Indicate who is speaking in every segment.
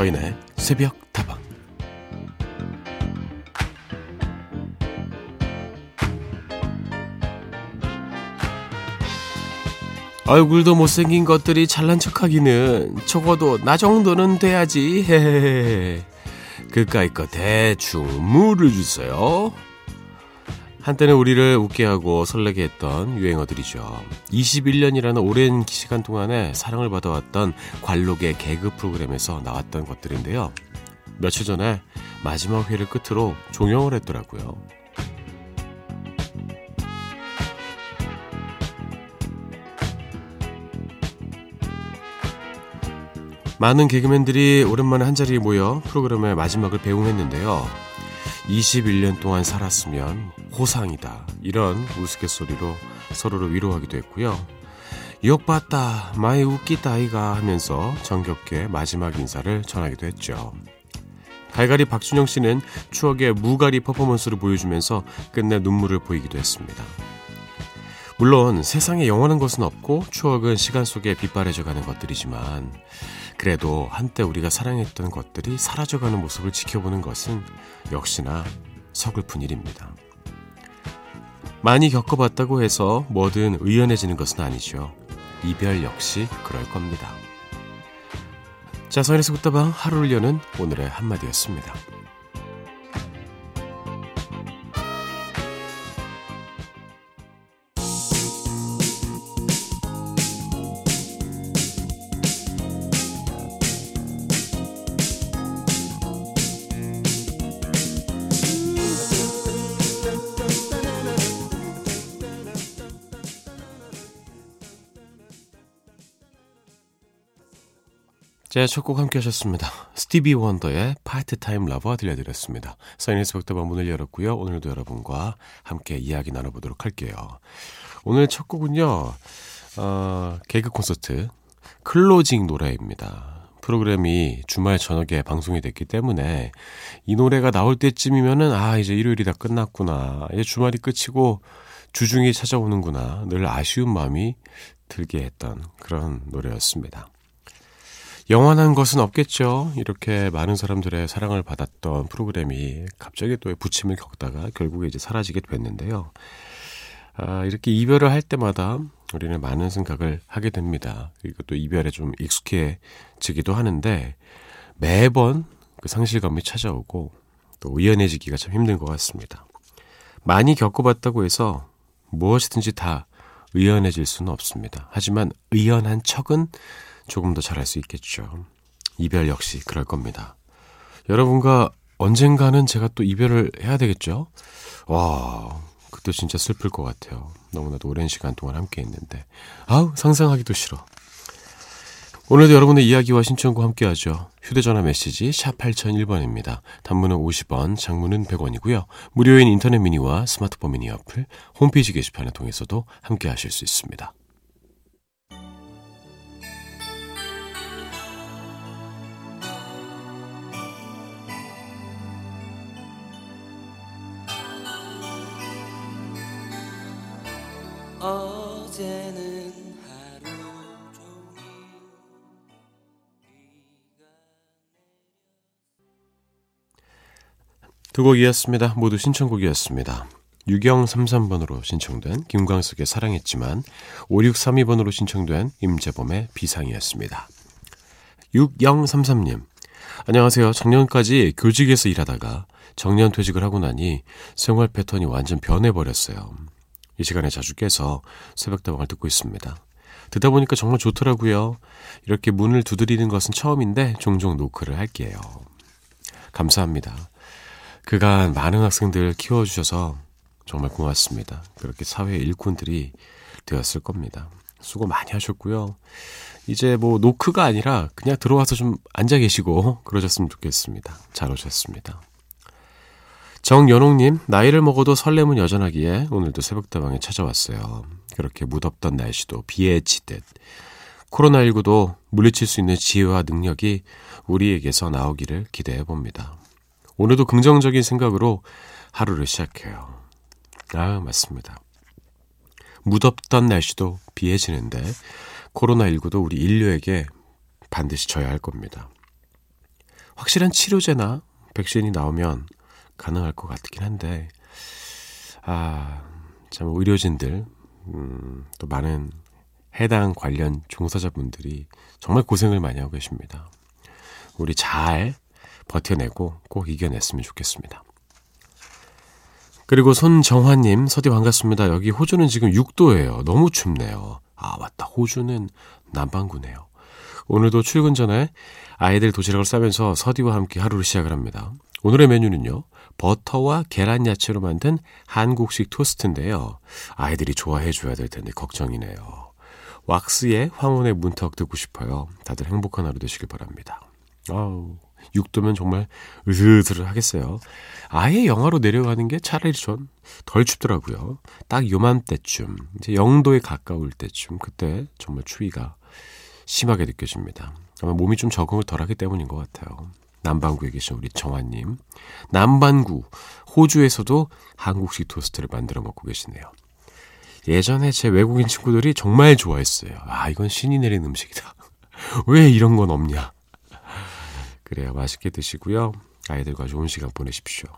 Speaker 1: 서인의 새벽 다방. 얼굴도 못생긴 것들이 잘난 척하기는 적어도 나 정도는 돼야지. 헤헤헤. 그까이 거 대충 물을 주세요 한때는 우리를 웃게 하고 설레게 했던 유행어들이죠. 21년이라는 오랜 시간 동안에 사랑을 받아왔던 관록의 개그 프로그램에서 나왔던 것들인데요. 며칠 전에 마지막 회를 끝으로 종영을 했더라고요. 많은 개그맨들이 오랜만에 한자리에 모여 프로그램의 마지막을 배웅했는데요. 21년 동안 살았으면 호상이다. 이런 우스갯소리로 서로를 위로하기도 했고요. 욕봤다, 많이 웃기다 아이가 하면서 정겹게 마지막 인사를 전하기도 했죠. 갈갈이 박준영 씨는 추억의 무가리 퍼포먼스를 보여주면서 끝내 눈물을 보이기도 했습니다. 물론 세상에 영원한 것은 없고 추억은 시간 속에 빗바래져 가는 것들이지만 그래도 한때 우리가 사랑했던 것들이 사라져가는 모습을 지켜보는 것은 역시나 서글픈 일입니다. 많이 겪어봤다고 해서 뭐든 의연해지는 것은 아니죠. 이별 역시 그럴 겁니다. 자, 서인에서 붙다방 하루를 여는 오늘의 한마디였습니다. 제 첫 곡 함께 하셨습니다. 스티비 원더의 Part-Time Lover 들려드렸습니다. 서인의 새벽다방 문을 열었고요. 오늘도 여러분과 함께 이야기 나눠보도록 할게요. 오늘 첫 곡은요. 어, 개그 콘서트 클로징 노래입니다. 프로그램이 주말 저녁에 방송이 됐기 때문에 이 노래가 나올 때쯤이면은 아 이제 일요일이 다 끝났구나 이제 주말이 끝이고 주중이 찾아오는구나 늘 아쉬운 마음이 들게 했던 그런 노래였습니다. 영원한 것은 없겠죠. 이렇게 많은 사람들의 사랑을 받았던 프로그램이 갑자기 또 부침을 겪다가 결국에 이제 사라지게 됐는데요. 아, 이렇게 이별을 할 때마다 우리는 많은 생각을 하게 됩니다. 그리고 또 이별에 좀 익숙해지기도 하는데 매번 그 상실감이 찾아오고 또 의연해지기가 참 힘든 것 같습니다. 많이 겪어봤다고 해서 무엇이든지 다 의연해질 수는 없습니다. 하지만 의연한 척은 조금 더 잘할 수 있겠죠. 이별 역시 그럴 겁니다. 여러분과 언젠가는 제가 또 이별을 해야 되겠죠? 와, 그때 진짜 슬플 것 같아요. 너무나도 오랜 시간 동안 함께 했는데. 아우, 상상하기도 싫어. 오늘도 여러분의 이야기와 신청과 함께 하죠. 휴대전화 메시지 샵 8001번입니다. 단문은 50원, 장문은 100원이고요. 무료인 인터넷 미니와 스마트폰 미니 어플, 홈페이지 게시판을 통해서도 함께 하실 수 있습니다. 두 곡이었습니다. 모두 신청곡이었습니다. 6033번으로 신청된 김광석의 사랑했지만 5632번으로 신청된 임재범의 비상이었습니다. 6033님 안녕하세요. 작년까지 교직에서 일하다가 정년 퇴직을 하고 나니 생활 패턴이 완전 변해버렸어요. 이 시간에 자주 깨서 새벽다방을 듣고 있습니다. 듣다 보니까 정말 좋더라고요. 이렇게 문을 두드리는 것은 처음인데 종종 노크를 할게요. 감사합니다. 그간 많은 학생들 키워주셔서 정말 고맙습니다. 그렇게 사회 일꾼들이 되었을 겁니다. 수고 많이 하셨고요. 이제 뭐 노크가 아니라 그냥 들어와서 좀 앉아 계시고 그러셨으면 좋겠습니다. 잘 오셨습니다. 정연옥님, 나이를 먹어도 설렘은 여전하기에 오늘도 새벽다방에 찾아왔어요. 그렇게 무덥던 날씨도 비에 치듯. 코로나19도 물리칠 수 있는 지혜와 능력이 우리에게서 나오기를 기대해 봅니다. 오늘도 긍정적인 생각으로 하루를 시작해요. 아, 맞습니다. 무덥던 날씨도 비해지는데 코로나19도 우리 인류에게 반드시 져야 할 겁니다. 확실한 치료제나 백신이 나오면 가능할 것 같긴 한데, 아, 참, 의료진들, 음, 또 많은 해당 관련 종사자분들이 정말 고생을 많이 하고 계십니다. 우리 잘 버텨내고 꼭 이겨냈으면 좋겠습니다. 그리고 손정화님, 서디 반갑습니다. 여기 호주는 지금 6도예요. 너무 춥네요. 아, 맞다. 호주는 남반구네요. 오늘도 출근 전에 아이들 도시락을 싸면서 서디와 함께 하루를 시작을 합니다. 오늘의 메뉴는요. 버터와 계란 야채로 만든 한국식 토스트인데요. 아이들이 좋아해 줘야 될 텐데 걱정이네요. 왁스의 황혼의 문턱 듣고 싶어요. 다들 행복한 하루 되시길 바랍니다. 아우, 6도면 정말 으스스를 하겠어요. 아예 영하로 내려가는 게 차라리 전 덜 춥더라고요. 딱 요맘때쯤, 이제 영도에 가까울 때쯤, 그때 정말 추위가 심하게 느껴집니다. 아마 몸이 좀 적응을 덜 하기 때문인 것 같아요. 남반구에 계신 우리 정환님. 남반구, 호주에서도 한국식 토스트를 만들어 먹고 계시네요. 예전에 제 외국인 친구들이 정말 좋아했어요. 아, 이건 신이 내린 음식이다. 왜 이런 건 없냐? 그래요. 맛있게 드시고요. 아이들과 좋은 시간 보내십시오.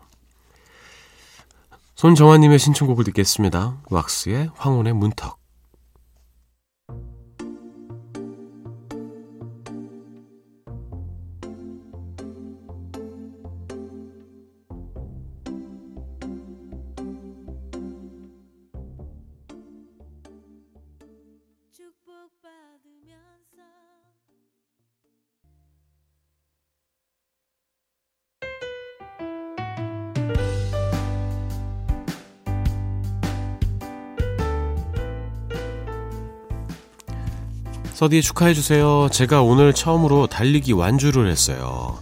Speaker 1: 손정환님의 신청곡을 듣겠습니다. 왁스의 황혼의 문턱. 서디 축하해주세요. 제가 오늘 처음으로 달리기 완주를 했어요.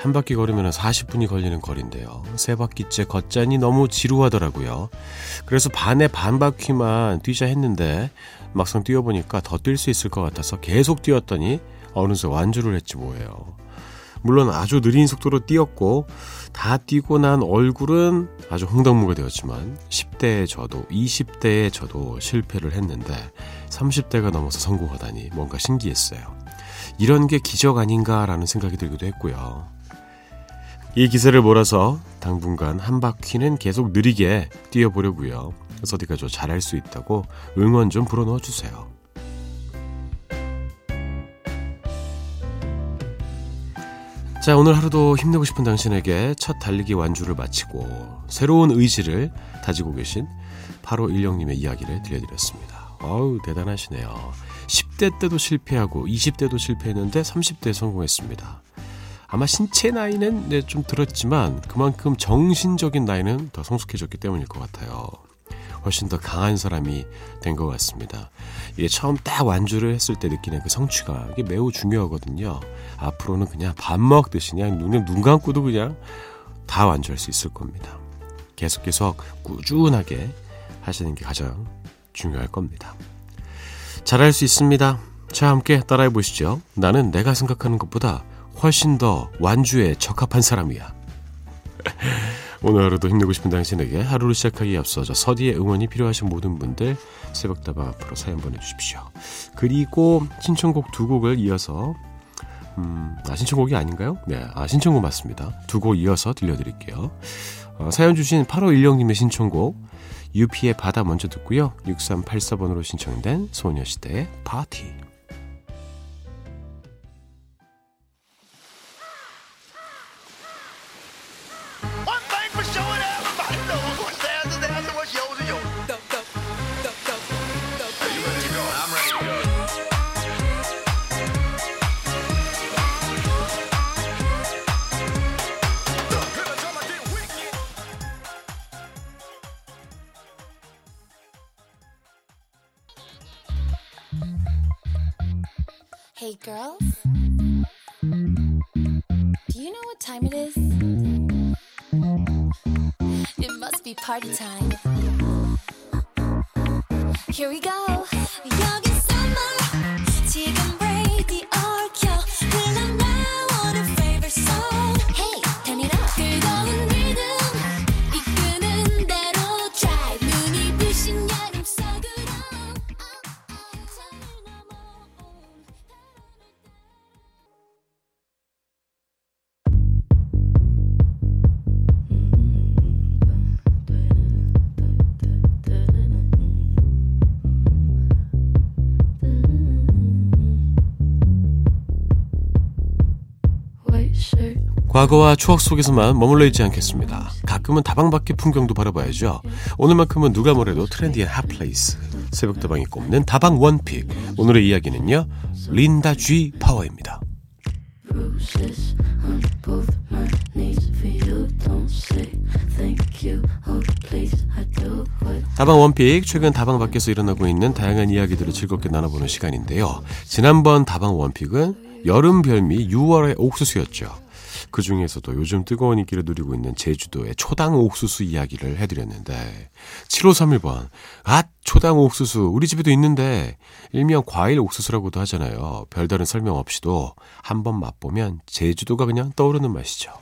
Speaker 1: 한 바퀴 걸으면 40분이 걸리는 거리인데요. 세 바퀴째 걷자니 너무 지루하더라고요. 그래서 반에 반 바퀴만 뛰자 했는데 막상 뛰어보니까 더 뛸 수 있을 것 같아서 계속 뛰었더니 어느새 완주를 했지 뭐예요. 물론 아주 느린 속도로 뛰었고 다 뛰고 난 얼굴은 아주 홍당무가 되었지만 10대의 저도 20대의 저도 실패를 했는데 30대가 넘어서 성공하다니 뭔가 신기했어요. 이런 게 기적 아닌가라는 생각이 들기도 했고요. 이 기세를 몰아서 당분간 한 바퀴는 계속 느리게 뛰어보려고요. 서디가 저 잘할 수 있다고 응원 좀 불어넣어 주세요. 자, 오늘 하루도 힘내고 싶은 당신에게 첫 달리기 완주를 마치고 새로운 의지를 다지고 계신 8516님의 이야기를 들려드렸습니다. 어우, 대단하시네요. 10대 때도 실패하고 20대도 실패했는데 30대에 성공했습니다. 아마 신체 나이는 네, 좀 들었지만 그만큼 정신적인 나이는 더 성숙해졌기 때문일 것 같아요. 훨씬 더 강한 사람이 된 것 같습니다. 이게 처음 딱 완주를 했을 때 느끼는 그 성취가 이게 매우 중요하거든요. 앞으로는 그냥 밥 먹듯이 그냥 눈에 눈 감고도 그냥 다 완주할 수 있을 겁니다. 계속 계속 꾸준하게 하시는 게 가장 중요할 겁니다. 잘할 수 있습니다. 자, 함께 따라해 보시죠. 나는 내가 생각하는 것보다 훨씬 더 완주에 적합한 사람이야. 오늘 하루도 힘내고 싶은 당신에게 하루를 시작하기에 앞서서 서디의 응원이 필요하신 모든 분들 새벽다방 앞으로 사연 보내주십시오. 그리고 신청곡 두 곡을 이어서 음, 아, 신청곡이 아닌가요? 네, 아, 신청곡 맞습니다. 두 곡 이어서 들려드릴게요. 어, 사연 주신 8516님의 신청곡 UP의 바다 먼저 듣고요. 6384번으로 신청된 소녀시대의 파티.
Speaker 2: Hey girls, do you know what time it is? It must be party time. Here we go.
Speaker 1: 과거와 추억 속에서만 머물러 있지 않겠습니다. 가끔은 다방 밖의 풍경도 바라봐야죠. 오늘만큼은 누가 뭐래도 trendy한 hot place. 새벽다방이 꼽는 다방 one pick. 오늘의 이야기는요. 린다G 파워입니다.
Speaker 3: bruises on both my knees for you. Don't say thank you. Oh, please, I do what
Speaker 1: 다방 one pick 최근 다방 밖에서 일어나고 있는 다양한 이야기들을 즐겁게 나눠보는 시간인데요. 지난번 다방 one pick은 여름 별미 6월의 옥수수였죠. 그 중에서도 요즘 뜨거운 인기를 누리고 있는 제주도의 초당 옥수수 이야기를 해드렸는데 7531번 아 초당 옥수수 우리 집에도 있는데 일명 과일 옥수수라고도 하잖아요. 별다른 설명 없이도 한번 맛보면 제주도가 그냥 떠오르는 맛이죠.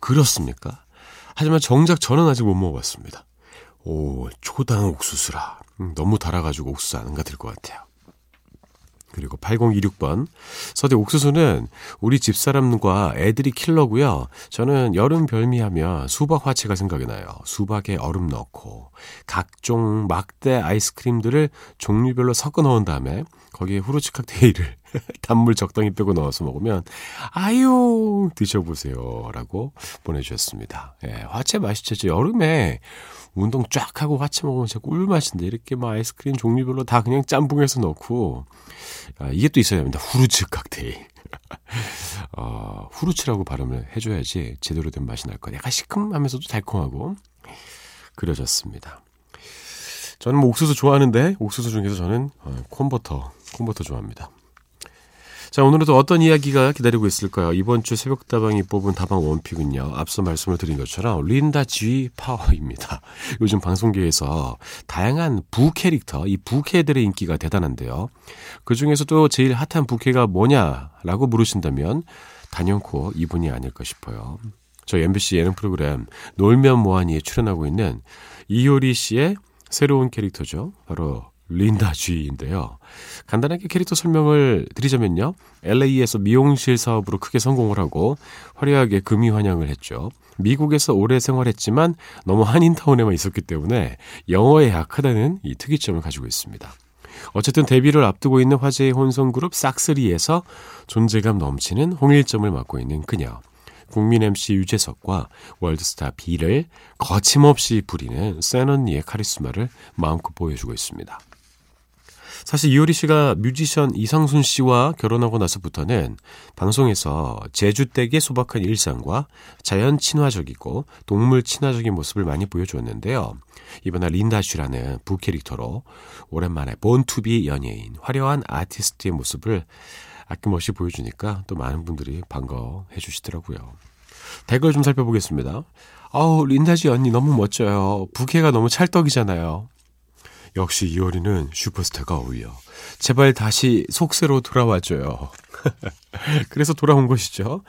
Speaker 1: 그렇습니까? 하지만 정작 저는 아직 못 먹어봤습니다. 오, 초당 옥수수라. 음, 너무 달아가지고 옥수수 안 가들 것 같아요. 그리고 8026번. 서대 옥수수는 우리 집사람과 애들이 킬러고요. 저는 여름 별미하면 수박 화채가 생각이 나요. 수박에 얼음 넣고 각종 막대 아이스크림들을 종류별로 섞어 넣은 다음에 거기에 후르츠 칵테일을 단물 적당히 빼고 넣어서 먹으면 아유 드셔보세요 라고 보내주셨습니다. 예, 화채 맛있죠. 여름에 운동 쫙 하고 화채 먹으면 진짜 꿀맛인데 이렇게 막 아이스크림 종류별로 다 그냥 짬뽕해서 넣고 아, 이게 또 있어야 됩니다. 후르츠 칵테일. 어, 후르츠라고 발음을 해줘야지 제대로 된 맛이 날 거예요. 약간 시큼하면서도 달콤하고 그려졌습니다. 저는 뭐 옥수수 좋아하는데 옥수수 중에서 저는 어, 콘버터, 콘버터 좋아합니다. 자, 오늘은 또 어떤 이야기가 기다리고 있을까요? 이번 주 새벽다방이 뽑은 다방 원픽은요. 앞서 말씀을 드린 것처럼 린다 G 파워입니다. 요즘 방송계에서 다양한 부 캐릭터, 이 부캐들의 인기가 대단한데요. 그 중에서도 제일 핫한 부캐가 뭐냐라고 물으신다면 단연코 이분이 아닐까 싶어요. 저 MBC 예능 프로그램 놀면 뭐하니에 출연하고 있는 이효리 씨의 새로운 캐릭터죠. 바로 린다 G인데요. 간단하게 캐릭터 설명을 드리자면요. LA에서 미용실 사업으로 크게 성공을 하고 화려하게 금이 환영을 했죠. 미국에서 오래 생활했지만 너무 한인타운에만 있었기 때문에 영어에 약하다는 이 특이점을 가지고 있습니다. 어쨌든 데뷔를 앞두고 있는 화제의 혼성그룹 싹스리에서 존재감 넘치는 홍일점을 맡고 있는 그녀. 국민 MC 유재석과 월드스타 B를 거침없이 부리는 센 언니의 카리스마를 마음껏 보여주고 있습니다. 사실 이효리 씨가 뮤지션 이상순 씨와 결혼하고 나서부터는 방송에서 제주 댁의 소박한 일상과 자연 친화적이고 동물 친화적인 모습을 많이 보여주었는데요. 이번에 린다 슈라는 부캐릭터로 오랜만에 본투비 연예인, 화려한 아티스트의 모습을 아낌없이 보여주니까 또 많은 분들이 반가워해 주시더라고요. 댓글 좀 살펴보겠습니다. 아우, 린다지 언니 너무 멋져요. 부캐가 너무 찰떡이잖아요. 역시 이효리는 슈퍼스타가 어울려. 제발 다시 속세로 돌아와줘요. 그래서 돌아온 것이죠.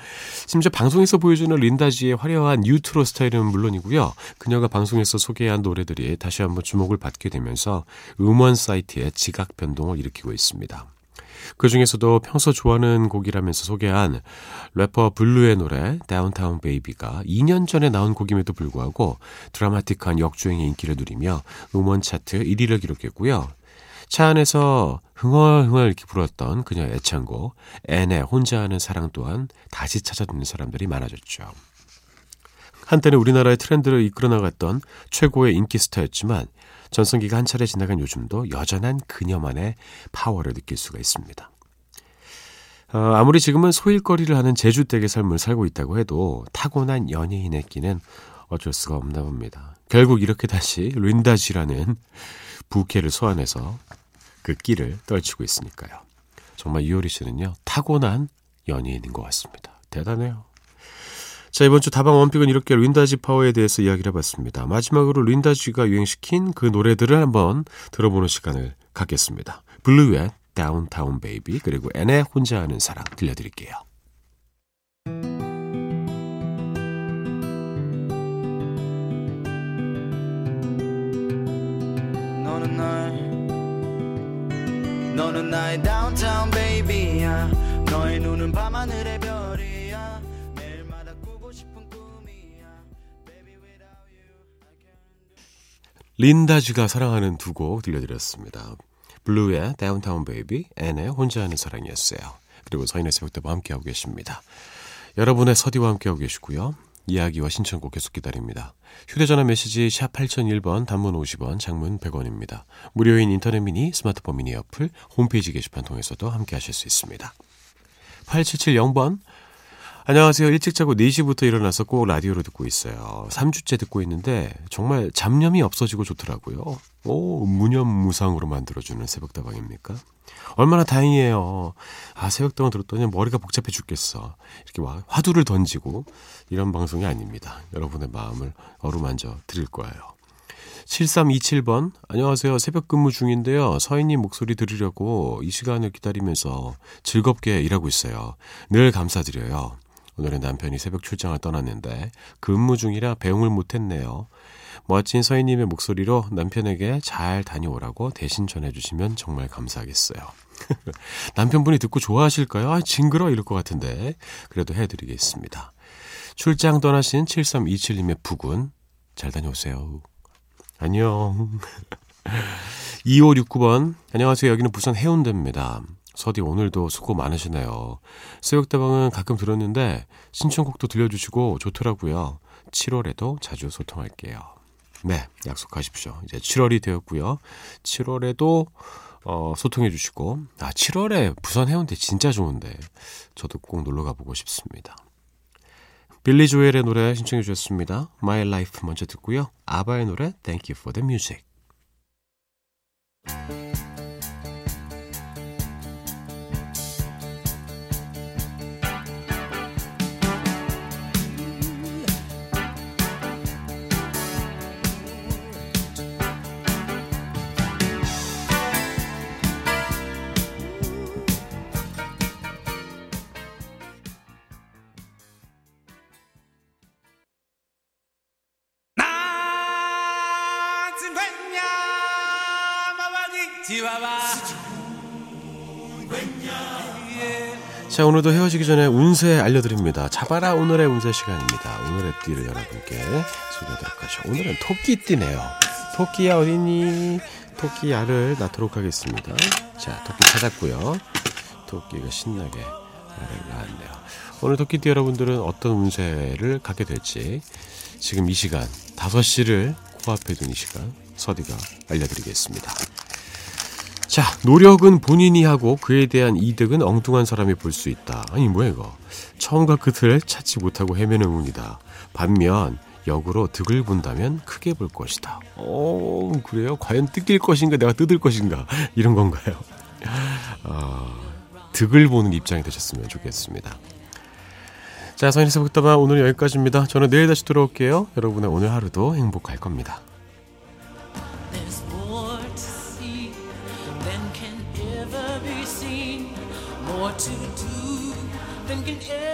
Speaker 1: 심지어 방송에서 보여주는 린다G의 화려한 뉴트로 스타일은 물론이고요. 그녀가 방송에서 소개한 노래들이 다시 한번 주목을 받게 되면서 음원 사이트에 지각 변동을 일으키고 있습니다. 그 중에서도 평소 좋아하는 곡이라면서 소개한 래퍼 블루의 노래 Downtown Baby가 2년 전에 나온 곡임에도 불구하고 드라마틱한 역주행의 인기를 누리며 음원 차트 1위를 기록했고요. 차 안에서 흥얼흥얼 이렇게 불었던 그녀의 애창곡 앤의 혼자 하는 사랑 또한 다시 찾아 듣는 사람들이 많아졌죠. 한때는 우리나라의 트렌드를 이끌어 나갔던 최고의 인기 스타였지만 전성기가 한 차례 지나간 요즘도 여전한 그녀만의 파워를 느낄 수가 있습니다. 어, 아무리 지금은 소일거리를 하는 제주댁의 삶을 살고 있다고 해도 타고난 연예인의 끼는 어쩔 수가 없나 봅니다. 결국 이렇게 다시 린다G라는 부캐를 소환해서 그 끼를 떨치고 있으니까요. 정말 이효리 씨는요, 타고난 연예인인 것 같습니다. 대단해요. 자, 이번 주 다방 one pick은 이렇게 린다G 파워에 대해서 이야기를 해봤습니다. 마지막으로 린다G가 유행시킨 그 노래들을 한번 들어보는 시간을 갖겠습니다. 블루의 Downtown Baby 그리고 앤의 혼자 하는 사랑 들려드릴게요.
Speaker 4: 너는 날 너는 나의 downtown baby야 너의 눈은 밤하늘의
Speaker 1: 린다G가 사랑하는 두 곡 들려드렸습니다. 블루의 Downtown Baby, 앤의 혼자 하는 사랑이었어요. 그리고 서인의 새벽다방과 함께하고 계십니다. 여러분의 서디와 함께하고 계시고요. 이야기와 신청곡 계속 기다립니다. 휴대전화 메시지 샵 8001번 단문 50원 장문 100원입니다. 무료인 인터넷 미니 스마트폰 미니 어플 홈페이지 게시판 통해서도 함께하실 수 있습니다. 8770번 안녕하세요. 일찍 자고 4시부터 일어나서 꼭 라디오로 듣고 있어요. 3주째 듣고 있는데 정말 잡념이 없어지고 좋더라고요. 오, 무념무상으로 만들어주는 새벽다방입니까? 얼마나 다행이에요. 아, 새벽다방 들었더니 머리가 복잡해 죽겠어. 이렇게 와, 화두를 던지고 이런 방송이 아닙니다. 여러분의 마음을 어루만져 드릴 거예요. 7327번, 안녕하세요. 새벽 근무 중인데요. 서인님 목소리 들으려고 이 시간을 기다리면서 즐겁게 일하고 있어요. 늘 감사드려요. 오늘은 남편이 새벽 출장을 떠났는데 근무 중이라 배웅을 못했네요. 멋진 서인님의 목소리로 남편에게 잘 다녀오라고 대신 전해주시면 정말 감사하겠어요. 남편분이 듣고 좋아하실까요? 아, 징그러 이럴 것 같은데 그래도 해드리겠습니다. 출장 떠나신 7327님의 부군 잘 다녀오세요. 안녕. 2569번 안녕하세요. 여기는 부산 해운대입니다. 서디 오늘도 수고 많으시네요. 새벽다방은 가끔 들었는데 신청곡도 들려주시고 좋더라고요. 7월에도 자주 소통할게요. 네, 약속하십시오. 이제 7월이 되었고요. 7월에도 어, 소통해 주시고 아 7월에 부산 해운대 진짜 좋은데 저도 꼭 놀러 가보고 싶습니다. 빌리 조엘의 노래 신청해 주셨습니다. My Life 먼저 듣고요. 아바의 노래 Thank You for the Music. 자, 오늘도 헤어지기 전에 운세 알려드립니다. 잡아라 오늘의 운세 시간입니다. 오늘의 띠를 여러분께 소개하도록 하죠. 오늘은 토끼띠네요. 토끼야 어디니? 토끼야를 낳도록 하겠습니다. 자, 토끼 찾았고요. 토끼가 신나게 알을 낳았네요. 오늘 토끼띠 여러분들은 어떤 운세를 갖게 될지 지금 이 시간 5시를 코앞에 둔 이 시간 서디가 알려드리겠습니다. 자, 노력은 본인이 하고 그에 대한 이득은 엉뚱한 사람이 볼 수 있다. 아니, 뭐야, 이거. 처음과 끝을 찾지 못하고 헤매는 운이다. 반면, 역으로 득을 본다면 크게 볼 것이다. 오, 그래요? 과연 뜯길 것인가, 내가 뜯을 것인가? 이런 건가요? 아, 득을 보는 입장이 되셨으면 좋겠습니다. 자, 서인에서 북다방 오늘 여기까지입니다. 저는 내일 다시 돌아올게요. 여러분의 오늘 하루도 행복할 겁니다.
Speaker 5: broken head.